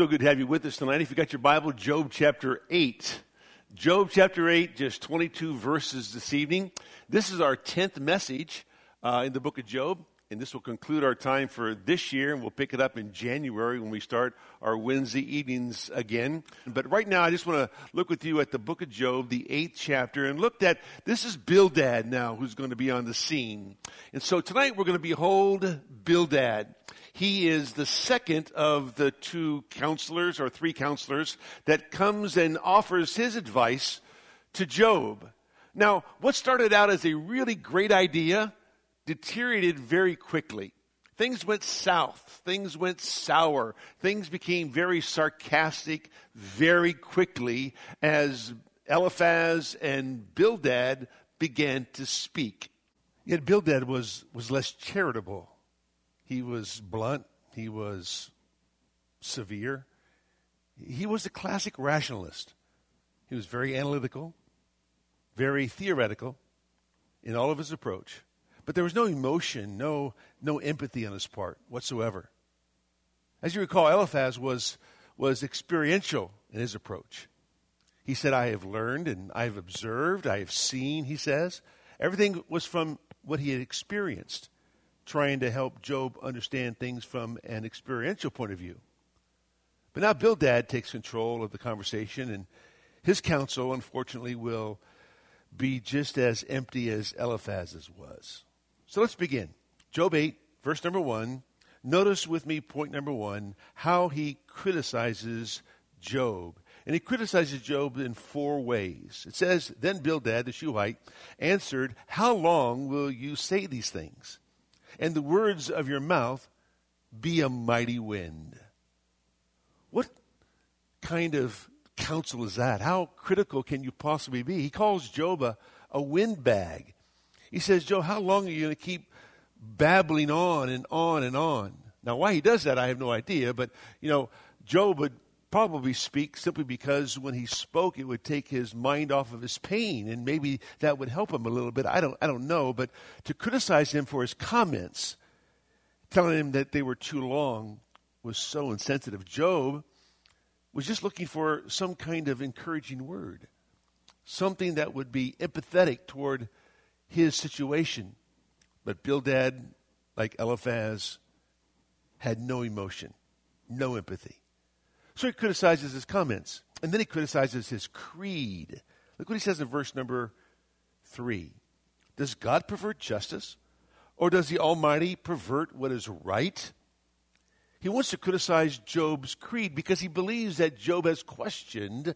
So good to have you with us tonight. If you got your Bible, Job chapter 8. Job chapter 8, just 22 verses this evening. This is our 10th message uh, in the book of Job, and this will conclude our time for this year, and we'll pick it up in January when we start our Wednesday evenings again. But right now, I just want to look with you at the book of Job, the 8th chapter, and look at this is Bildad now who's going to be on the scene. And so tonight we're going to behold Bildad. He is the second of the two counselors or three counselors that comes and offers his advice to Job. Now, what started out as a really great idea deteriorated very quickly. Things went south. Things went sour. Things became very sarcastic very quickly as Eliphaz and Bildad began to speak. Yet Bildad was, was less charitable he was blunt. He was severe. He was a classic rationalist. He was very analytical, very theoretical in all of his approach. But there was no emotion, no, no empathy on his part whatsoever. As you recall, Eliphaz was, was experiential in his approach. He said, I have learned and I have observed, I have seen, he says. Everything was from what he had experienced trying to help Job understand things from an experiential point of view. But now Bildad takes control of the conversation, and his counsel, unfortunately, will be just as empty as Eliphaz's was. So let's begin. Job 8, verse number 1. Notice with me point number 1 how he criticizes Job. And he criticizes Job in four ways. It says, Then Bildad the Shuhite answered, How long will you say these things? and the words of your mouth be a mighty wind. What kind of counsel is that? How critical can you possibly be? He calls Job a, a windbag. He says, Job, how long are you going to keep babbling on and on and on? Now, why he does that, I have no idea, but, you know, Job would probably speak simply because when he spoke, it would take his mind off of his pain, and maybe that would help him a little bit. I don't, I don't know, but to criticize him for his comments, telling him that they were too long, was so insensitive. Job was just looking for some kind of encouraging word, something that would be empathetic toward his situation. But Bildad, like Eliphaz, had no emotion, no empathy. So he criticizes his comments. And then he criticizes his creed. Look what he says in verse number three. Does God pervert justice? Or does the Almighty pervert what is right? He wants to criticize Job's creed because he believes that Job has questioned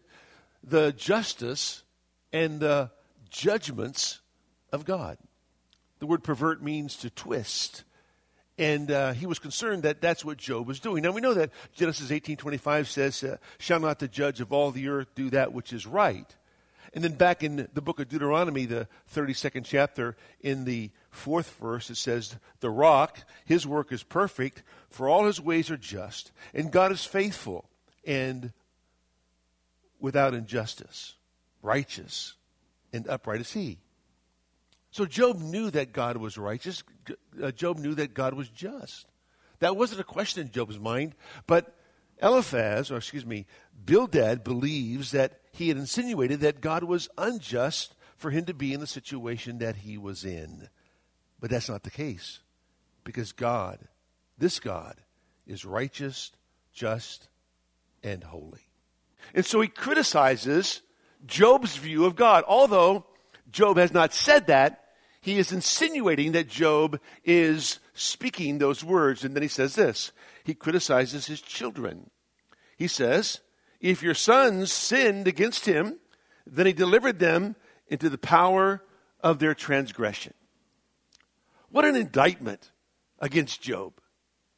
the justice and the judgments of God. The word pervert means to twist and uh, he was concerned that that's what Job was doing. Now we know that Genesis 18:25 says, uh, "Shall not the judge of all the earth do that which is right?" And then back in the book of Deuteronomy, the 32nd chapter, in the fourth verse, it says, "The rock, his work is perfect, for all his ways are just, and God is faithful and without injustice, righteous and upright is he." So Job knew that God was righteous. Uh, Job knew that God was just. That wasn't a question in Job's mind. But Eliphaz, or excuse me, Bildad believes that he had insinuated that God was unjust for him to be in the situation that he was in. But that's not the case. Because God, this God, is righteous, just, and holy. And so he criticizes Job's view of God. Although Job has not said that, he is insinuating that Job is speaking those words. And then he says this he criticizes his children. He says, If your sons sinned against him, then he delivered them into the power of their transgression. What an indictment against Job.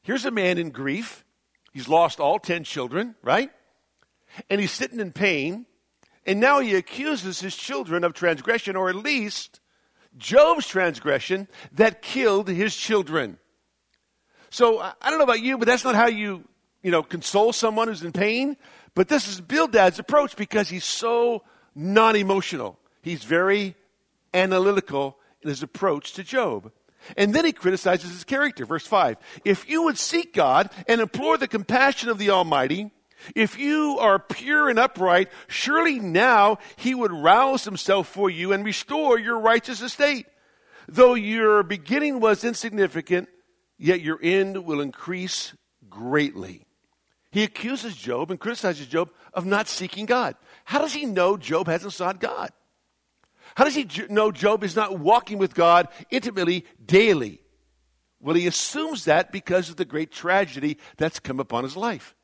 Here's a man in grief. He's lost all 10 children, right? And he's sitting in pain. And now he accuses his children of transgression, or at least Job's transgression that killed his children. So I don't know about you, but that's not how you, you know, console someone who's in pain. But this is Bildad's approach because he's so non-emotional. He's very analytical in his approach to Job. And then he criticizes his character. Verse 5. If you would seek God and implore the compassion of the Almighty, If you are pure and upright, surely now he would rouse himself for you and restore your righteous estate. Though your beginning was insignificant, yet your end will increase greatly. He accuses Job and criticizes Job of not seeking God. How does he know Job hasn't sought God? How does he know Job is not walking with God intimately daily? Well, he assumes that because of the great tragedy that's come upon his life.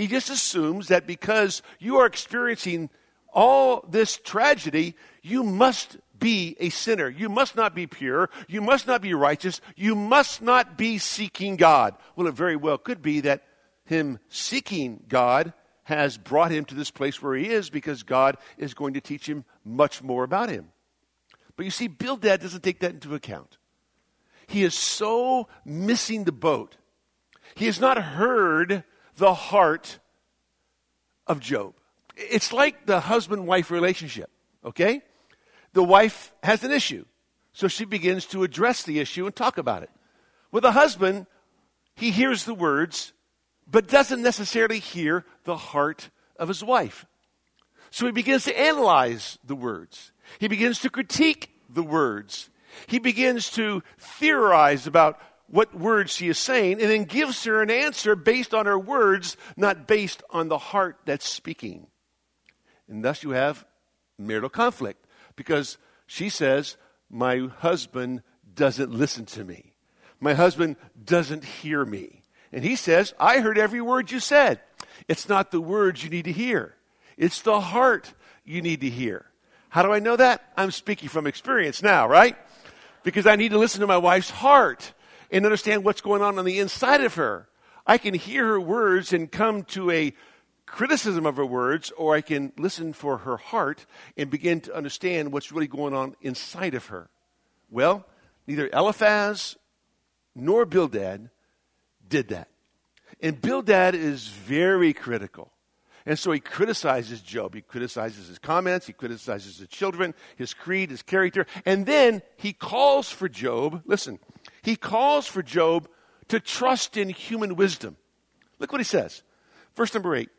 He just assumes that because you are experiencing all this tragedy, you must be a sinner. You must not be pure. You must not be righteous. You must not be seeking God. Well, it very well could be that him seeking God has brought him to this place where he is because God is going to teach him much more about him. But you see, Bildad doesn't take that into account. He is so missing the boat. He has not heard the heart of Job. It's like the husband wife relationship, okay? The wife has an issue, so she begins to address the issue and talk about it. With a husband, he hears the words, but doesn't necessarily hear the heart of his wife. So he begins to analyze the words. He begins to critique the words. He begins to theorize about what words she is saying and then gives her an answer based on her words, not based on the heart that's speaking. And thus you have marital conflict because she says, My husband doesn't listen to me. My husband doesn't hear me. And he says, I heard every word you said. It's not the words you need to hear, it's the heart you need to hear. How do I know that? I'm speaking from experience now, right? Because I need to listen to my wife's heart and understand what's going on on the inside of her. I can hear her words and come to a criticism of her words, or I can listen for her heart and begin to understand what's really going on inside of her. Well, neither Eliphaz nor Bildad did that. And Bildad is very critical. And so he criticizes Job. He criticizes his comments. He criticizes the children, his creed, his character. And then he calls for Job, listen, he calls for Job to trust in human wisdom. Look what he says. Verse number eight.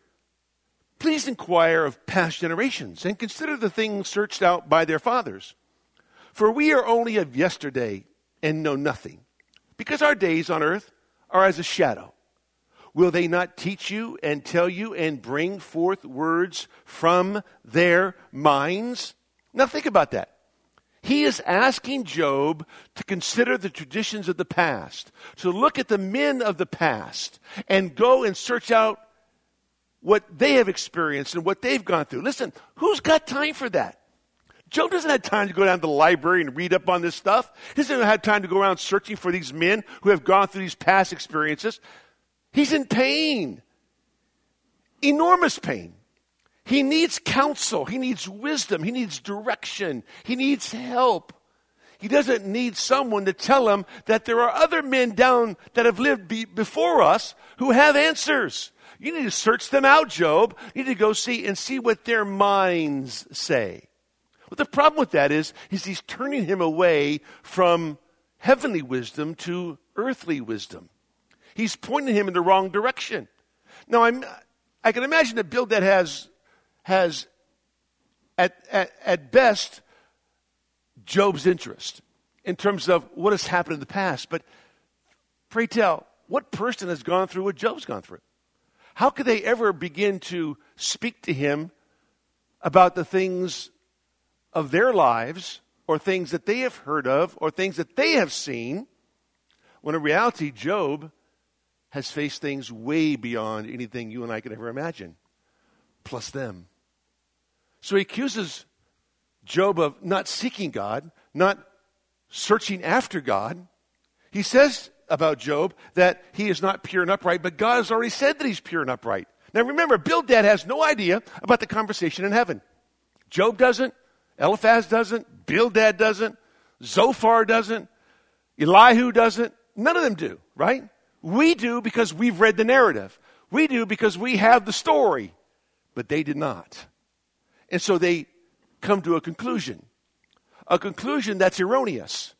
Please inquire of past generations and consider the things searched out by their fathers. For we are only of yesterday and know nothing, because our days on earth are as a shadow. Will they not teach you and tell you and bring forth words from their minds? Now think about that. He is asking Job to consider the traditions of the past, to look at the men of the past, and go and search out what they have experienced and what they've gone through. Listen, who's got time for that? Job doesn't have time to go down to the library and read up on this stuff. He doesn't have time to go around searching for these men who have gone through these past experiences. He's in pain, enormous pain. He needs counsel. He needs wisdom. He needs direction. He needs help. He doesn't need someone to tell him that there are other men down that have lived be- before us who have answers. You need to search them out, Job. You need to go see and see what their minds say. But the problem with that is, is he's turning him away from heavenly wisdom to earthly wisdom. He's pointing him in the wrong direction. Now, I'm, I can imagine that Bildad has, has at, at, at best, Job's interest in terms of what has happened in the past. But pray tell, what person has gone through what Job's gone through? How could they ever begin to speak to him about the things of their lives or things that they have heard of or things that they have seen when in reality, Job has faced things way beyond anything you and I could ever imagine, plus them. So he accuses Job of not seeking God, not searching after God. He says about Job that he is not pure and upright, but God has already said that he's pure and upright. Now remember, Bildad has no idea about the conversation in heaven. Job doesn't, Eliphaz doesn't, Bildad doesn't, Zophar doesn't, Elihu doesn't. None of them do, right? We do because we've read the narrative. We do because we have the story. But they did not. And so they come to a conclusion. A conclusion that's erroneous.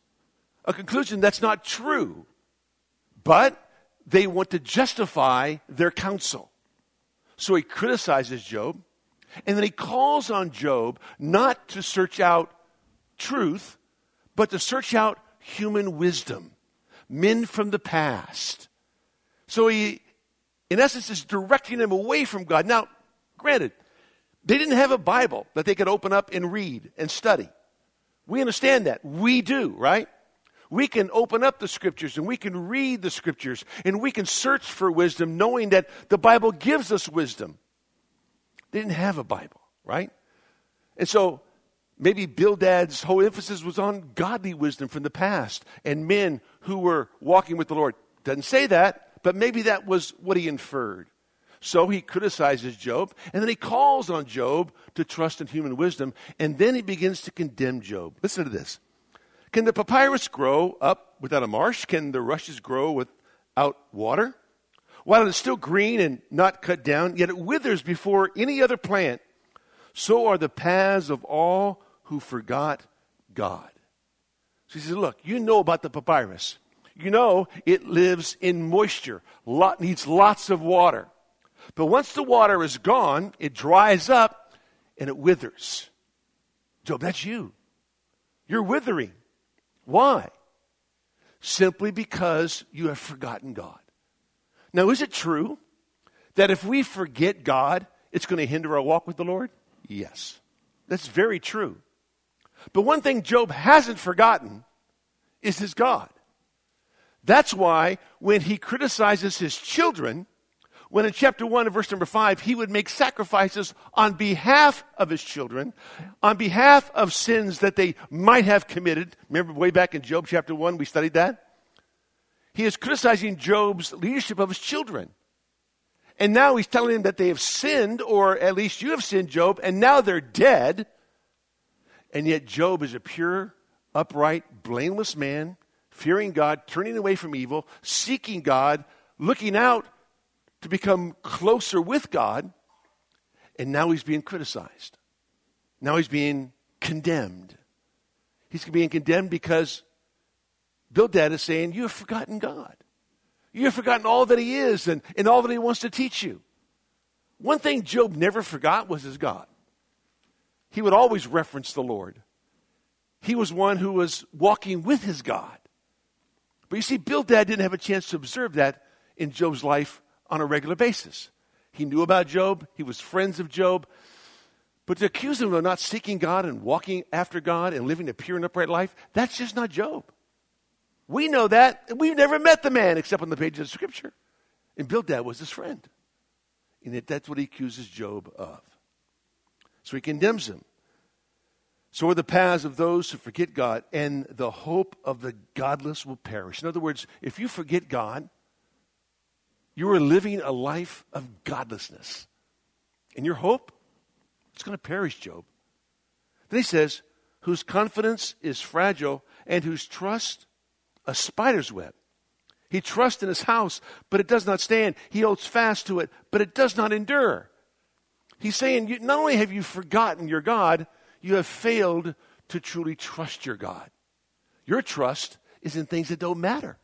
A conclusion that's not true. But they want to justify their counsel. So he criticizes Job. And then he calls on Job not to search out truth, but to search out human wisdom, men from the past. So he, in essence, is directing them away from God. Now, granted, they didn't have a Bible that they could open up and read and study. We understand that. We do, right? We can open up the scriptures and we can read the scriptures and we can search for wisdom knowing that the Bible gives us wisdom. They didn't have a Bible, right? And so maybe Bildad's whole emphasis was on godly wisdom from the past and men who were walking with the Lord. Doesn't say that, but maybe that was what he inferred. So he criticizes Job, and then he calls on Job to trust in human wisdom, and then he begins to condemn Job. Listen to this. Can the papyrus grow up without a marsh? Can the rushes grow without water? While it is still green and not cut down, yet it withers before any other plant, so are the paths of all who forgot God. So he says, Look, you know about the papyrus. You know it lives in moisture, lot, needs lots of water. But once the water is gone, it dries up and it withers. Job, that's you. You're withering. Why? Simply because you have forgotten God. Now, is it true that if we forget God, it's going to hinder our walk with the Lord? Yes. That's very true. But one thing Job hasn't forgotten is his God. That's why when he criticizes his children, when in chapter 1 and verse number 5, he would make sacrifices on behalf of his children, on behalf of sins that they might have committed. Remember way back in Job chapter 1, we studied that? He is criticizing Job's leadership of his children. And now he's telling them that they have sinned, or at least you have sinned, Job, and now they're dead. And yet Job is a pure, upright, blameless man fearing God, turning away from evil, seeking God, looking out to become closer with God, and now he's being criticized. Now he's being condemned. He's being condemned because Bildad is saying, You have forgotten God. You have forgotten all that he is and, and all that he wants to teach you. One thing Job never forgot was his God. He would always reference the Lord. He was one who was walking with his God. But you see, Bildad didn't have a chance to observe that in Job's life on a regular basis. He knew about Job, he was friends of Job. But to accuse him of not seeking God and walking after God and living a pure and upright life, that's just not Job. We know that. We've never met the man except on the pages of Scripture. And Bildad was his friend. And that's what he accuses Job of. So he condemns him. So are the paths of those who forget God, and the hope of the godless will perish. In other words, if you forget God, you are living a life of godlessness. And your hope, it's going to perish, Job. Then he says, whose confidence is fragile and whose trust a spider's web. He trusts in his house, but it does not stand. He holds fast to it, but it does not endure. He's saying, not only have you forgotten your God, you have failed to truly trust your God. Your trust is in things that don't matter.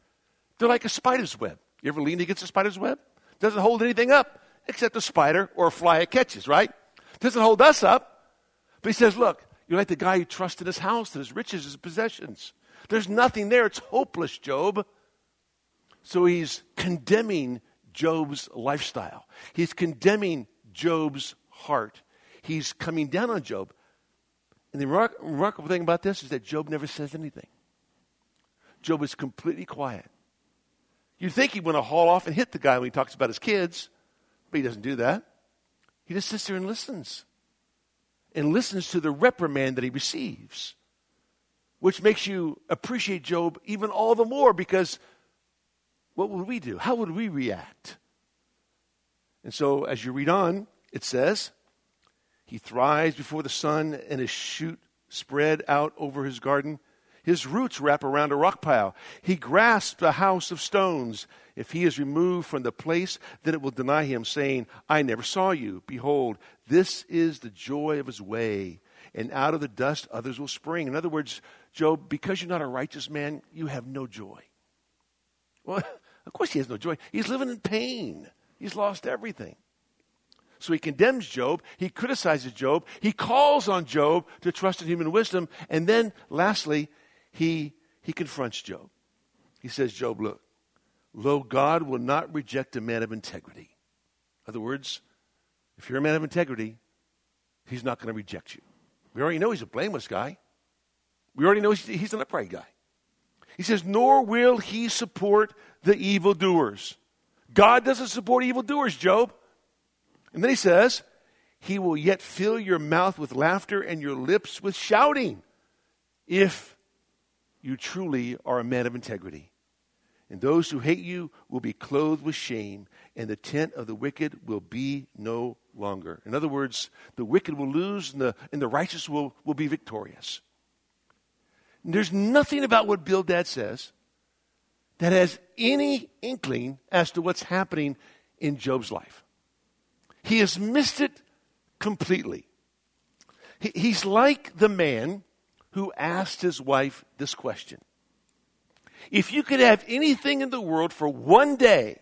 They're like a spider's web. You ever lean against a spider's web? Doesn't hold anything up except a spider or a fly it catches, right? Doesn't hold us up. But he says, look, you're like the guy who trusts in his house, in his riches, his possessions. There's nothing there. It's hopeless, Job. So he's condemning Job's lifestyle. He's condemning Job's heart. He's coming down on Job. And the remarkable thing about this is that Job never says anything. Job is completely quiet. You'd think he'd want to haul off and hit the guy when he talks about his kids, but he doesn't do that. He just sits there and listens. And listens to the reprimand that he receives, which makes you appreciate Job even all the more because what would we do? How would we react? And so, as you read on, it says, he thrives before the sun, and his shoot spread out over his garden. His roots wrap around a rock pile. He grasps a house of stones. If he is removed from the place, then it will deny him, saying, I never saw you. Behold, this is the joy of his way. And out of the dust others will spring. In other words, Job, because you're not a righteous man, you have no joy. Well, of course he has no joy. He's living in pain. He's lost everything. So he condemns Job, he criticizes Job, he calls on Job to trust in human wisdom, and then lastly, he, he confronts Job. He says, Job, look, lo, God will not reject a man of integrity. In other words, if you're a man of integrity, he's not going to reject you. We already know he's a blameless guy. We already know he's, an upright guy. He says, nor will he support the evildoers. God doesn't support evildoers, Job. And then he says, He will yet fill your mouth with laughter and your lips with shouting if you truly are a man of integrity. And those who hate you will be clothed with shame, and the tent of the wicked will be no longer. In other words, the wicked will lose, and the, and the righteous will, will be victorious. And there's nothing about what Bildad says that has any inkling as to what's happening in Job's life. He has missed it completely. He, he's like the man who asked his wife this question If you could have anything in the world for one day,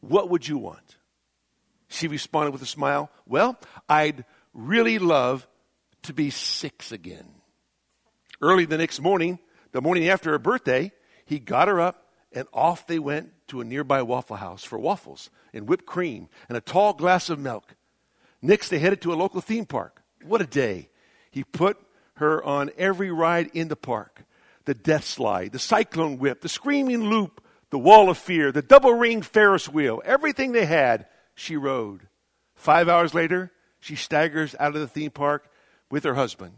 what would you want? She responded with a smile, Well, I'd really love to be six again. Early the next morning, the morning after her birthday, he got her up, and off they went to a nearby Waffle House for waffles and whipped cream and a tall glass of milk. Next, they headed to a local theme park. What a day! He put her on every ride in the park the death slide, the cyclone whip, the screaming loop, the wall of fear, the double ring Ferris wheel. Everything they had, she rode. Five hours later, she staggers out of the theme park with her husband.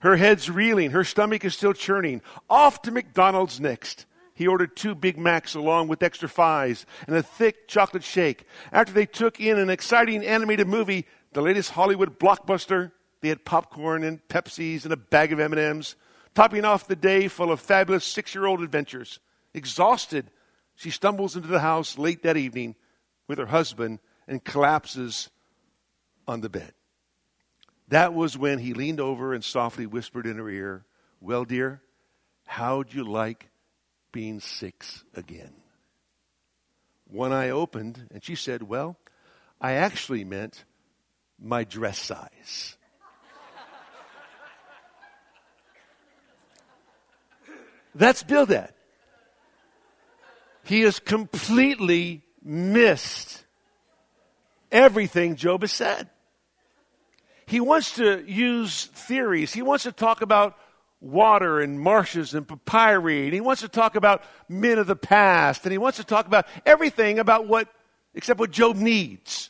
Her head's reeling. Her stomach is still churning. Off to McDonald's next. He ordered two Big Macs along with extra fries and a thick chocolate shake. After they took in an exciting animated movie, the latest Hollywood blockbuster, they had popcorn and Pepsis and a bag of M&Ms, topping off the day full of fabulous six-year-old adventures. Exhausted, she stumbles into the house late that evening with her husband and collapses on the bed. That was when he leaned over and softly whispered in her ear, Well, dear, how'd you like being six again? One eye opened, and she said, Well, I actually meant my dress size. That's Bildad. He has completely missed everything Job has said he wants to use theories. He wants to talk about water and marshes and papyri. And he wants to talk about men of the past. And he wants to talk about everything about what, except what Job needs.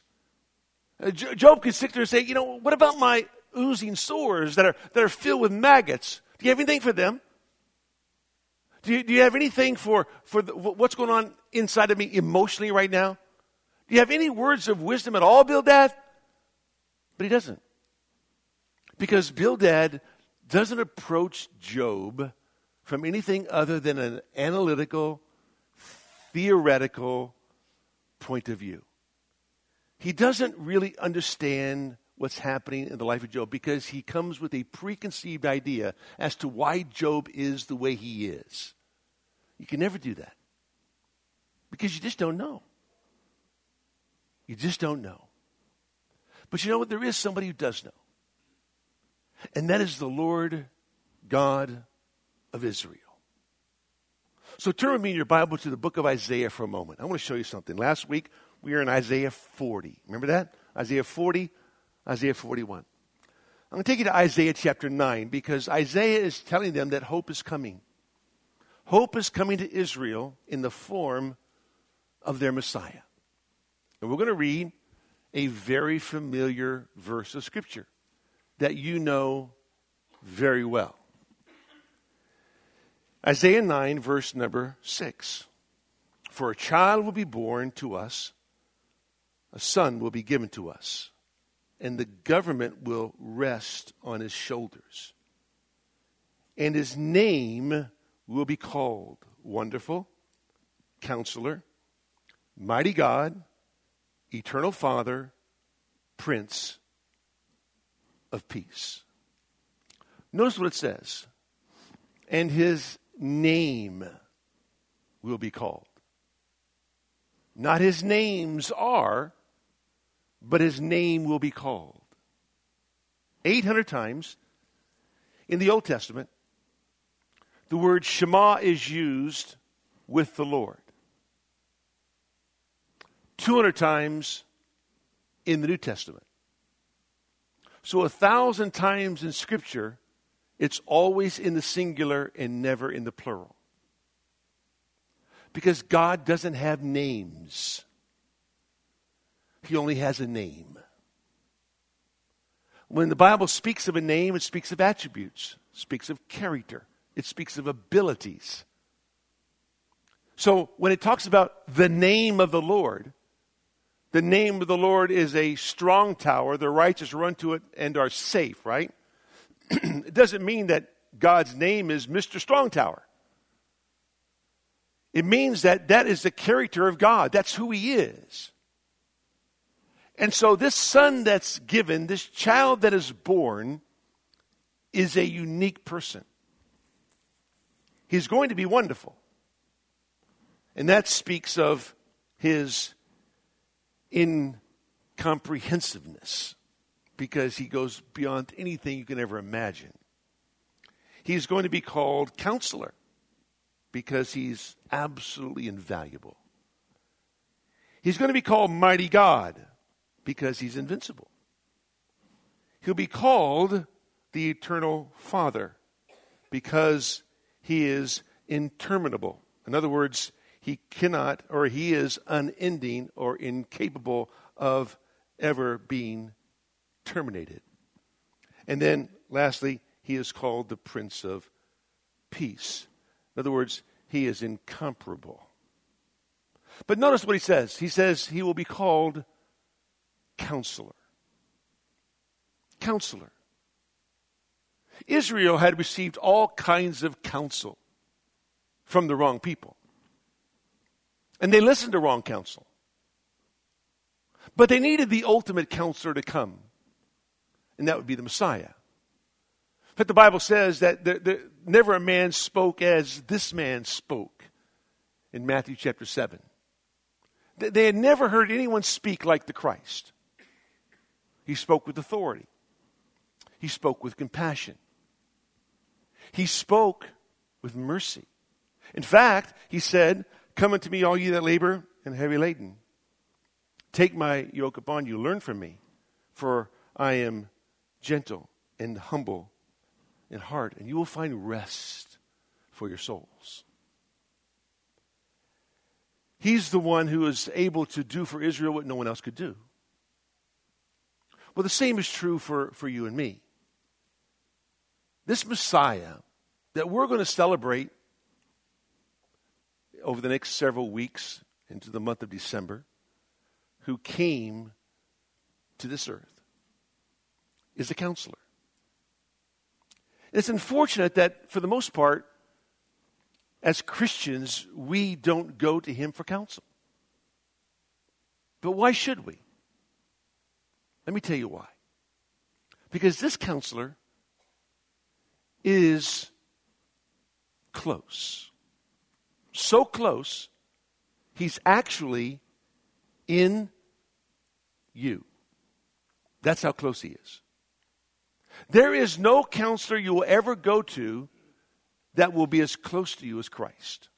Uh, Job can sit there and say, you know, what about my oozing sores that are, that are filled with maggots? Do you have anything for them? Do you, do you have anything for, for the, what's going on inside of me emotionally right now? Do you have any words of wisdom at all, Bildad? But he doesn't. Because Bildad doesn't approach Job from anything other than an analytical, theoretical point of view. He doesn't really understand what's happening in the life of Job because he comes with a preconceived idea as to why Job is the way he is. You can never do that because you just don't know. You just don't know. But you know what? There is somebody who does know and that is the Lord God of Israel. So turn with me in your Bible to the book of Isaiah for a moment. I want to show you something. Last week we were in Isaiah 40. Remember that? Isaiah 40, Isaiah 41. I'm going to take you to Isaiah chapter 9 because Isaiah is telling them that hope is coming. Hope is coming to Israel in the form of their Messiah. And we're going to read a very familiar verse of Scripture that you know very well. Isaiah 9, verse number 6. For a child will be born to us, a son will be given to us, and the government will rest on his shoulders. And his name will be called Wonderful, Counselor, Mighty God, Eternal Father, Prince of peace. Notice what it says. And his name will be called. Not his names are, but his name will be called. 800 times in the Old Testament, the word Shema is used with the Lord. 200 times in the New Testament. So, a thousand times in Scripture, it's always in the singular and never in the plural. Because God doesn't have names, He only has a name. When the Bible speaks of a name, it speaks of attributes, speaks of character, it speaks of abilities. So when it talks about the name of the Lord, the name of the Lord is a strong tower. The righteous run to it and are safe, right? it doesn't mean that God's name is Mr. Strong Tower. It means that that is the character of God. That's who He is. And so, this son that's given, this child that is born, is a unique person. He's going to be wonderful. And that speaks of his incomprehensiveness because he goes beyond anything you can ever imagine. He's going to be called counselor because he's absolutely invaluable. He's going to be called mighty God because he's invincible. He'll be called the eternal Father because he is interminable. In other words, he cannot or he is unending or incapable of ever being terminated. And then, lastly, he is called the Prince of Peace. In other words, he is incomparable. But notice what he says. He says he will be called counselor. Counselor. Israel had received all kinds of counsel from the wrong people. And they listened to wrong counsel. But they needed the ultimate counselor to come, and that would be the Messiah. But the Bible says that never a man spoke as this man spoke in Matthew chapter 7. They had never heard anyone speak like the Christ. He spoke with authority. He spoke with compassion. He spoke with mercy. In fact, he said, Come unto me, all you that labor and heavy laden. Take my yoke upon you. Learn from me, for I am gentle and humble in heart, and you will find rest for your souls. He's the one who is able to do for Israel what no one else could do. Well, the same is true for, for you and me. This Messiah that we're going to celebrate over the next several weeks into the month of December, who came to this earth, is a counselor. It's unfortunate that, for the most part, as Christians, we don't go to him for counsel. But why should we? Let me tell you why. Because this counselor is close. So close, he's actually in you. That's how close he is. There is no counselor you will ever go to that will be as close to you as Christ.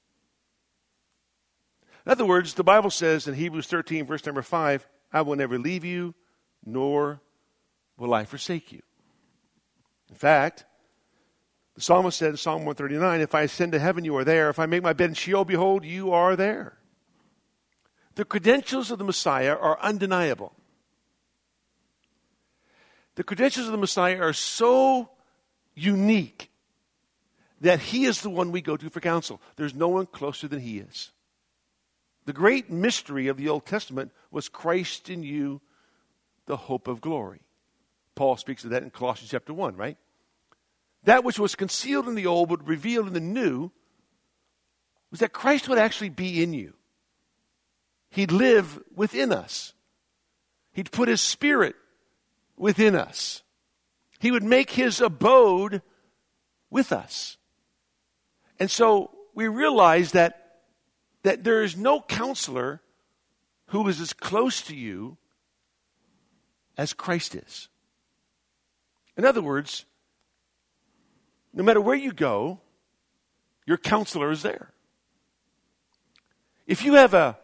In other words, the Bible says in Hebrews 13, verse number 5, I will never leave you nor will I forsake you. In fact, the psalmist said in Psalm 139 If I ascend to heaven, you are there. If I make my bed in Sheol, behold, you are there. The credentials of the Messiah are undeniable. The credentials of the Messiah are so unique that he is the one we go to for counsel. There's no one closer than he is. The great mystery of the Old Testament was Christ in you, the hope of glory. Paul speaks of that in Colossians chapter 1, right? That which was concealed in the old but revealed in the new was that Christ would actually be in you. He'd live within us. He'd put his spirit within us. He would make his abode with us. And so we realize that, that there is no counselor who is as close to you as Christ is. In other words, no matter where you go, your counselor is there. If you have a,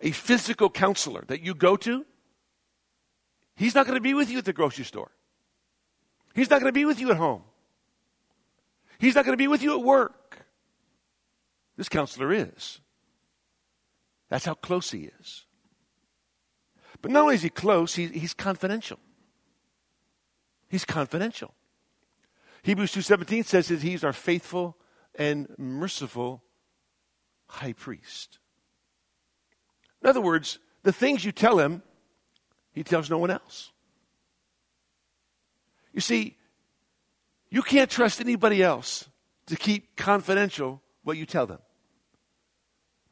a physical counselor that you go to, he's not going to be with you at the grocery store. He's not going to be with you at home. He's not going to be with you at work. This counselor is. That's how close he is. But not only is he close, he, he's confidential. He's confidential. Hebrews 2:17 says that he's our faithful and merciful high priest. In other words, the things you tell him, he tells no one else. You see, you can't trust anybody else to keep confidential what you tell them.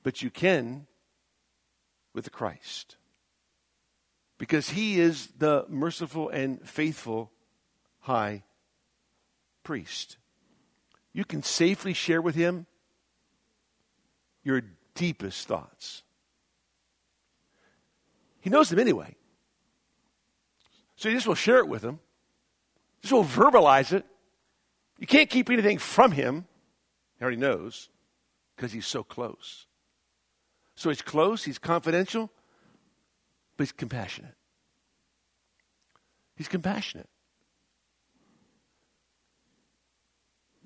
But you can with the Christ. Because he is the merciful and faithful high priest. You can safely share with him your deepest thoughts. He knows them anyway. So you just will share it with him. Just will verbalize it. You can't keep anything from him. He already knows because he's so close. So he's close, he's confidential, but he's compassionate. He's compassionate.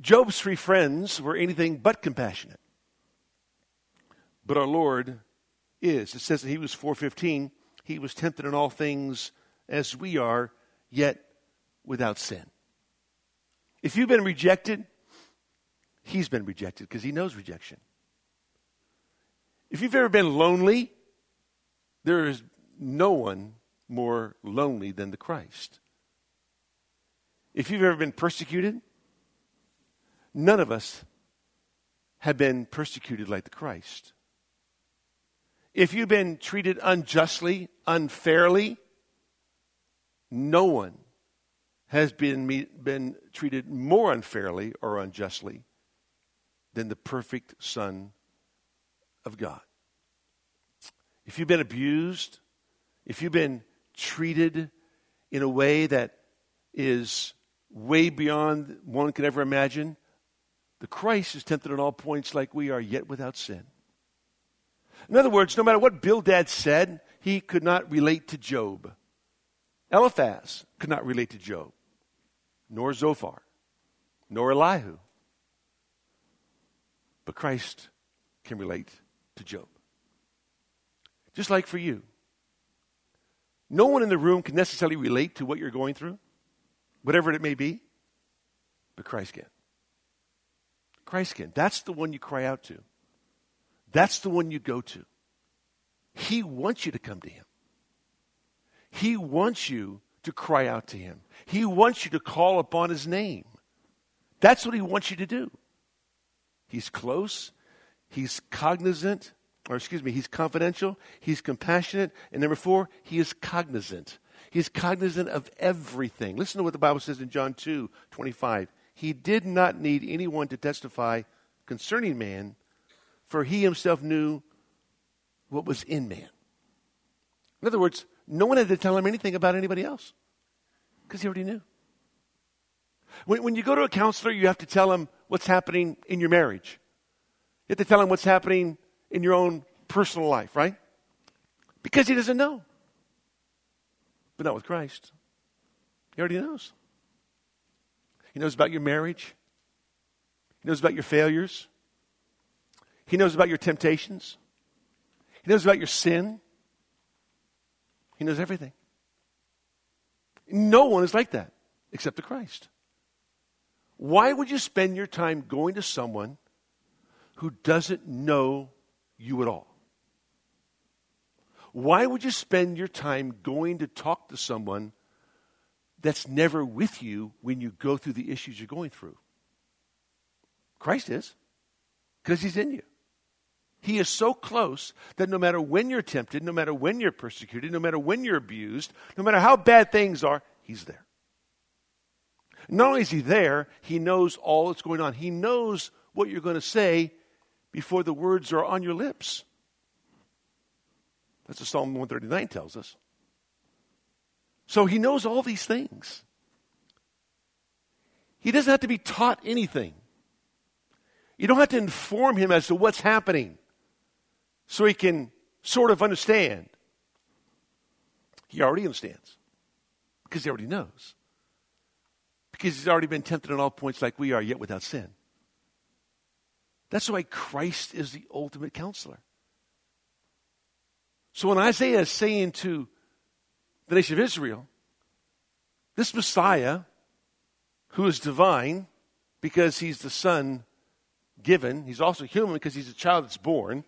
Job's three friends were anything but compassionate. But our Lord is. It says that he was 415. He was tempted in all things as we are, yet without sin. If you've been rejected, he's been rejected because he knows rejection. If you've ever been lonely, there is no one more lonely than the Christ. If you've ever been persecuted, none of us have been persecuted like the Christ. If you've been treated unjustly, unfairly, no one has been, been treated more unfairly or unjustly than the perfect Son of God. If you've been abused, if you've been treated in a way that is way beyond one could ever imagine, the Christ is tempted on all points like we are, yet without sin. In other words, no matter what Bildad said, he could not relate to Job. Eliphaz could not relate to Job nor Zophar, nor Elihu. But Christ can relate to Job. Just like for you. No one in the room can necessarily relate to what you're going through, whatever it may be, but Christ can. Christ can. That's the one you cry out to. That's the one you go to. He wants you to come to Him. He wants you to cry out to Him. He wants you to call upon His name. That's what He wants you to do. He's close, He's cognizant, or excuse me, He's confidential, He's compassionate, and number four, He is cognizant. He's cognizant of everything. Listen to what the Bible says in John 2 25. He did not need anyone to testify concerning man, for he himself knew what was in man. In other words, no one had to tell him anything about anybody else because he already knew. When, when you go to a counselor, you have to tell him what's happening in your marriage. You have to tell him what's happening in your own personal life, right? Because he doesn't know. But not with Christ. He already knows. He knows about your marriage. He knows about your failures. He knows about your temptations. He knows about your sin. He knows everything. No one is like that except the Christ. Why would you spend your time going to someone who doesn't know you at all? Why would you spend your time going to talk to someone that's never with you when you go through the issues you're going through? Christ is, because he's in you. He is so close that no matter when you're tempted, no matter when you're persecuted, no matter when you're abused, no matter how bad things are, He's there. Not only is He there, He knows all that's going on. He knows what you're going to say before the words are on your lips. That's what Psalm 139 tells us. So he knows all these things. He doesn't have to be taught anything. You don't have to inform him as to what's happening so he can sort of understand. He already understands because he already knows. Because he's already been tempted at all points like we are, yet without sin. That's why Christ is the ultimate counselor. So when Isaiah is saying to the nation of Israel, this Messiah, who is divine because he's the son given, he's also human because he's a child that's born.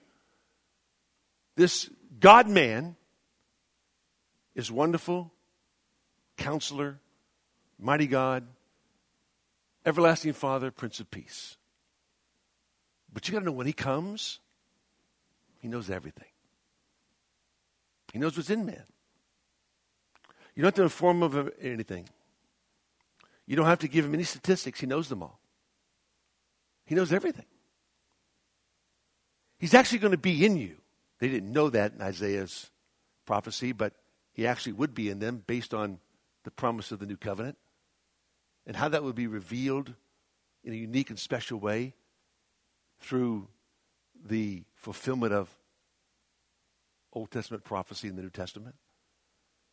This God man is wonderful, counselor, mighty God, everlasting Father, Prince of Peace. But you got to know when he comes, he knows everything. He knows what's in man. You don't have to inform him of anything. You don't have to give him any statistics. He knows them all. He knows everything. He's actually going to be in you. They didn't know that in Isaiah's prophecy, but he actually would be in them based on the promise of the new covenant and how that would be revealed in a unique and special way through the fulfillment of Old Testament prophecy in the New Testament.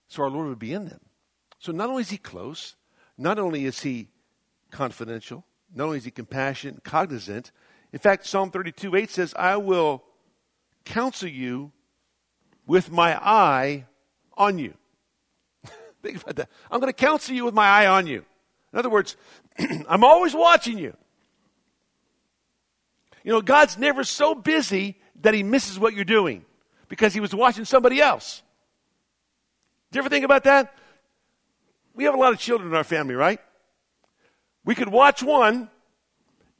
So our Lord would be in them. So not only is he close, not only is he confidential, not only is he compassionate, cognizant. In fact, Psalm 32 8 says, I will counsel you with my eye on you. Think about that. I'm going to counsel you with my eye on you. In other words, I'm always watching you. You know, God's never so busy that he misses what you're doing because he was watching somebody else. Do you ever think about that? We have a lot of children in our family, right? We could watch one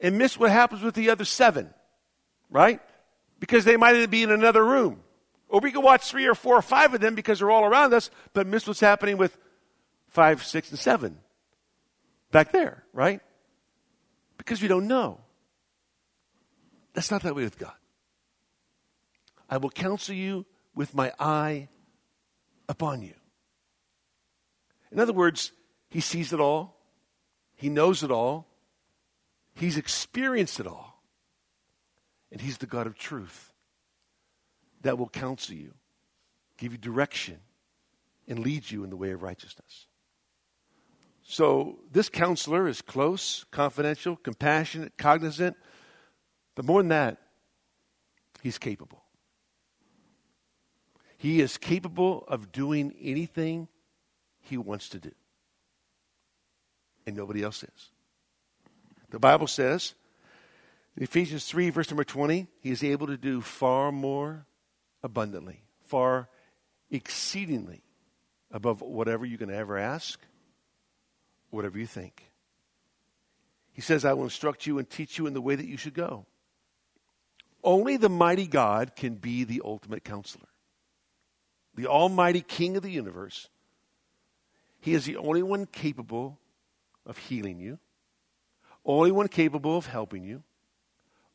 and miss what happens with the other seven, right? Because they might be in another room. Or we could watch three or four or five of them because they're all around us, but miss what's happening with five, six, and seven back there, right? Because we don't know. That's not that way with God. I will counsel you with my eye upon you. In other words, he sees it all, he knows it all, he's experienced it all, and he's the God of truth that will counsel you, give you direction, and lead you in the way of righteousness. So, this counselor is close, confidential, compassionate, cognizant, but more than that, he's capable. He is capable of doing anything he wants to do. And nobody else is. The Bible says, in Ephesians 3, verse number 20, he is able to do far more abundantly, far exceedingly above whatever you can ever ask, whatever you think. He says, I will instruct you and teach you in the way that you should go. Only the mighty God can be the ultimate counselor the Almighty King of the universe, He is the only one capable of healing you, only one capable of helping you,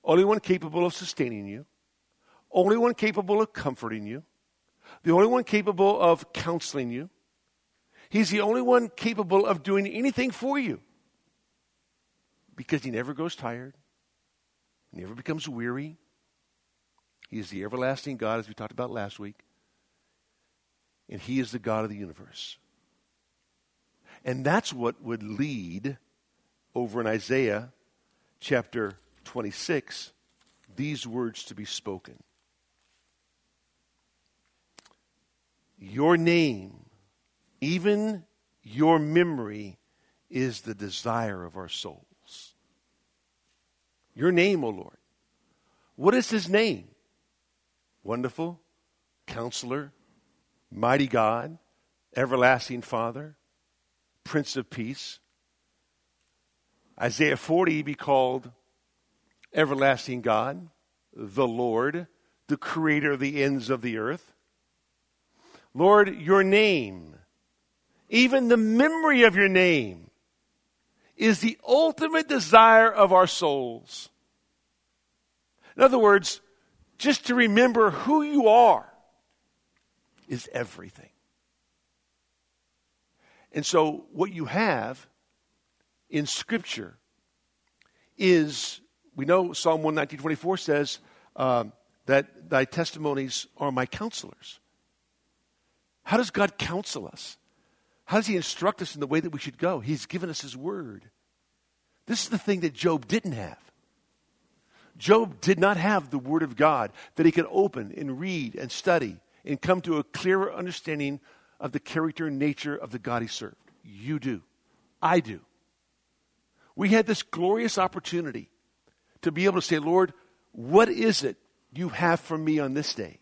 only one capable of sustaining you, only one capable of comforting you, the only one capable of counseling you. He's the only one capable of doing anything for you because he never grows tired, never becomes weary. He is the everlasting God, as we talked about last week and He is the God of the universe. And that's what would lead over in Isaiah chapter 26 these words to be spoken. Your name, even your memory, is the desire of our souls. Your name, O Lord. What is his name? Wonderful, counselor, Mighty God, Everlasting Father, Prince of Peace. Isaiah 40 be called Everlasting God, the Lord, the Creator of the ends of the earth. Lord, your name, even the memory of your name, is the ultimate desire of our souls. In other words, just to remember who you are is everything. And so, what you have in Scripture is we know Psalm 119.24 says um, that thy testimonies are my counselors. How does God counsel us? How does he instruct us in the way that we should go? He's given us his word. This is the thing that Job didn't have. Job did not have the word of God that he could open and read and study and come to a clearer understanding of the character and nature of the God he served. You do. I do. We had this glorious opportunity to be able to say, Lord, what is it you have for me on this day?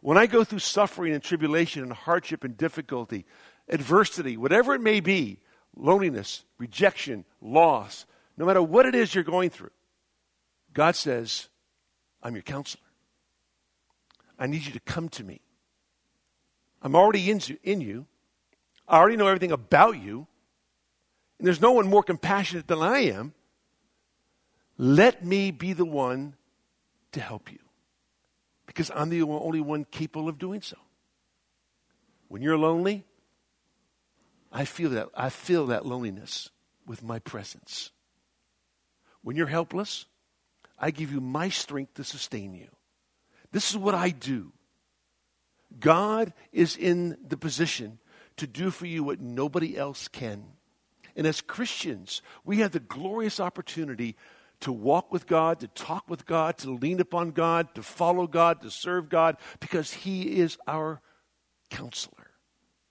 When I go through suffering and tribulation and hardship and difficulty, adversity, whatever it may be, loneliness, rejection, loss, no matter what it is you're going through, God says, I'm your counselor. I need you to come to me. I'm already in you, in you. I already know everything about you. And there's no one more compassionate than I am. Let me be the one to help you. Because I'm the only one capable of doing so. When you're lonely, I feel that I feel that loneliness with my presence. When you're helpless, I give you my strength to sustain you. This is what I do. God is in the position to do for you what nobody else can. And as Christians, we have the glorious opportunity to walk with God, to talk with God, to lean upon God, to follow God, to serve God, because He is our counselor,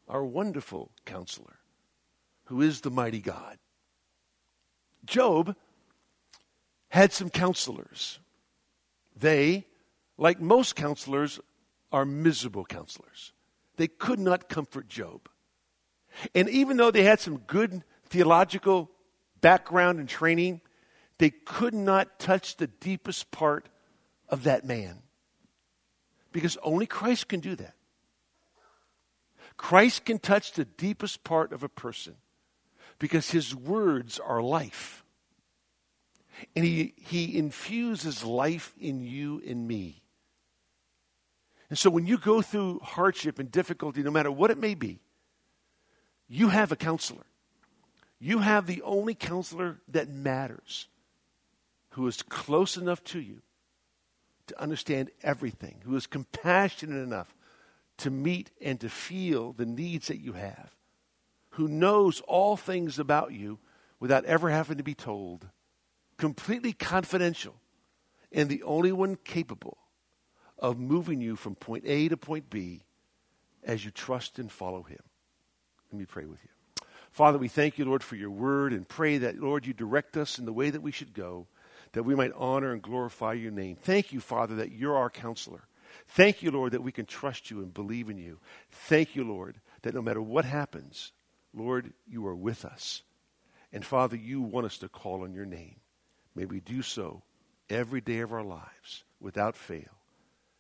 our wonderful counselor, who is the mighty God. Job had some counselors. They, like most counselors, are miserable counselors. They could not comfort Job. And even though they had some good theological background and training, they could not touch the deepest part of that man. Because only Christ can do that. Christ can touch the deepest part of a person because his words are life. And he, he infuses life in you and me. And so when you go through hardship and difficulty, no matter what it may be, you have a counselor. You have the only counselor that matters who is close enough to you to understand everything, who is compassionate enough to meet and to feel the needs that you have, who knows all things about you without ever having to be told, completely confidential, and the only one capable of moving you from point A to point B as you trust and follow Him. Let me pray with you. Father, we thank you, Lord, for your word and pray that, Lord, you direct us in the way that we should go, that we might honor and glorify your name. Thank you, Father, that you're our counselor. Thank you, Lord, that we can trust you and believe in you. Thank you, Lord, that no matter what happens, Lord, you are with us. And Father, you want us to call on your name. May we do so every day of our lives without fail.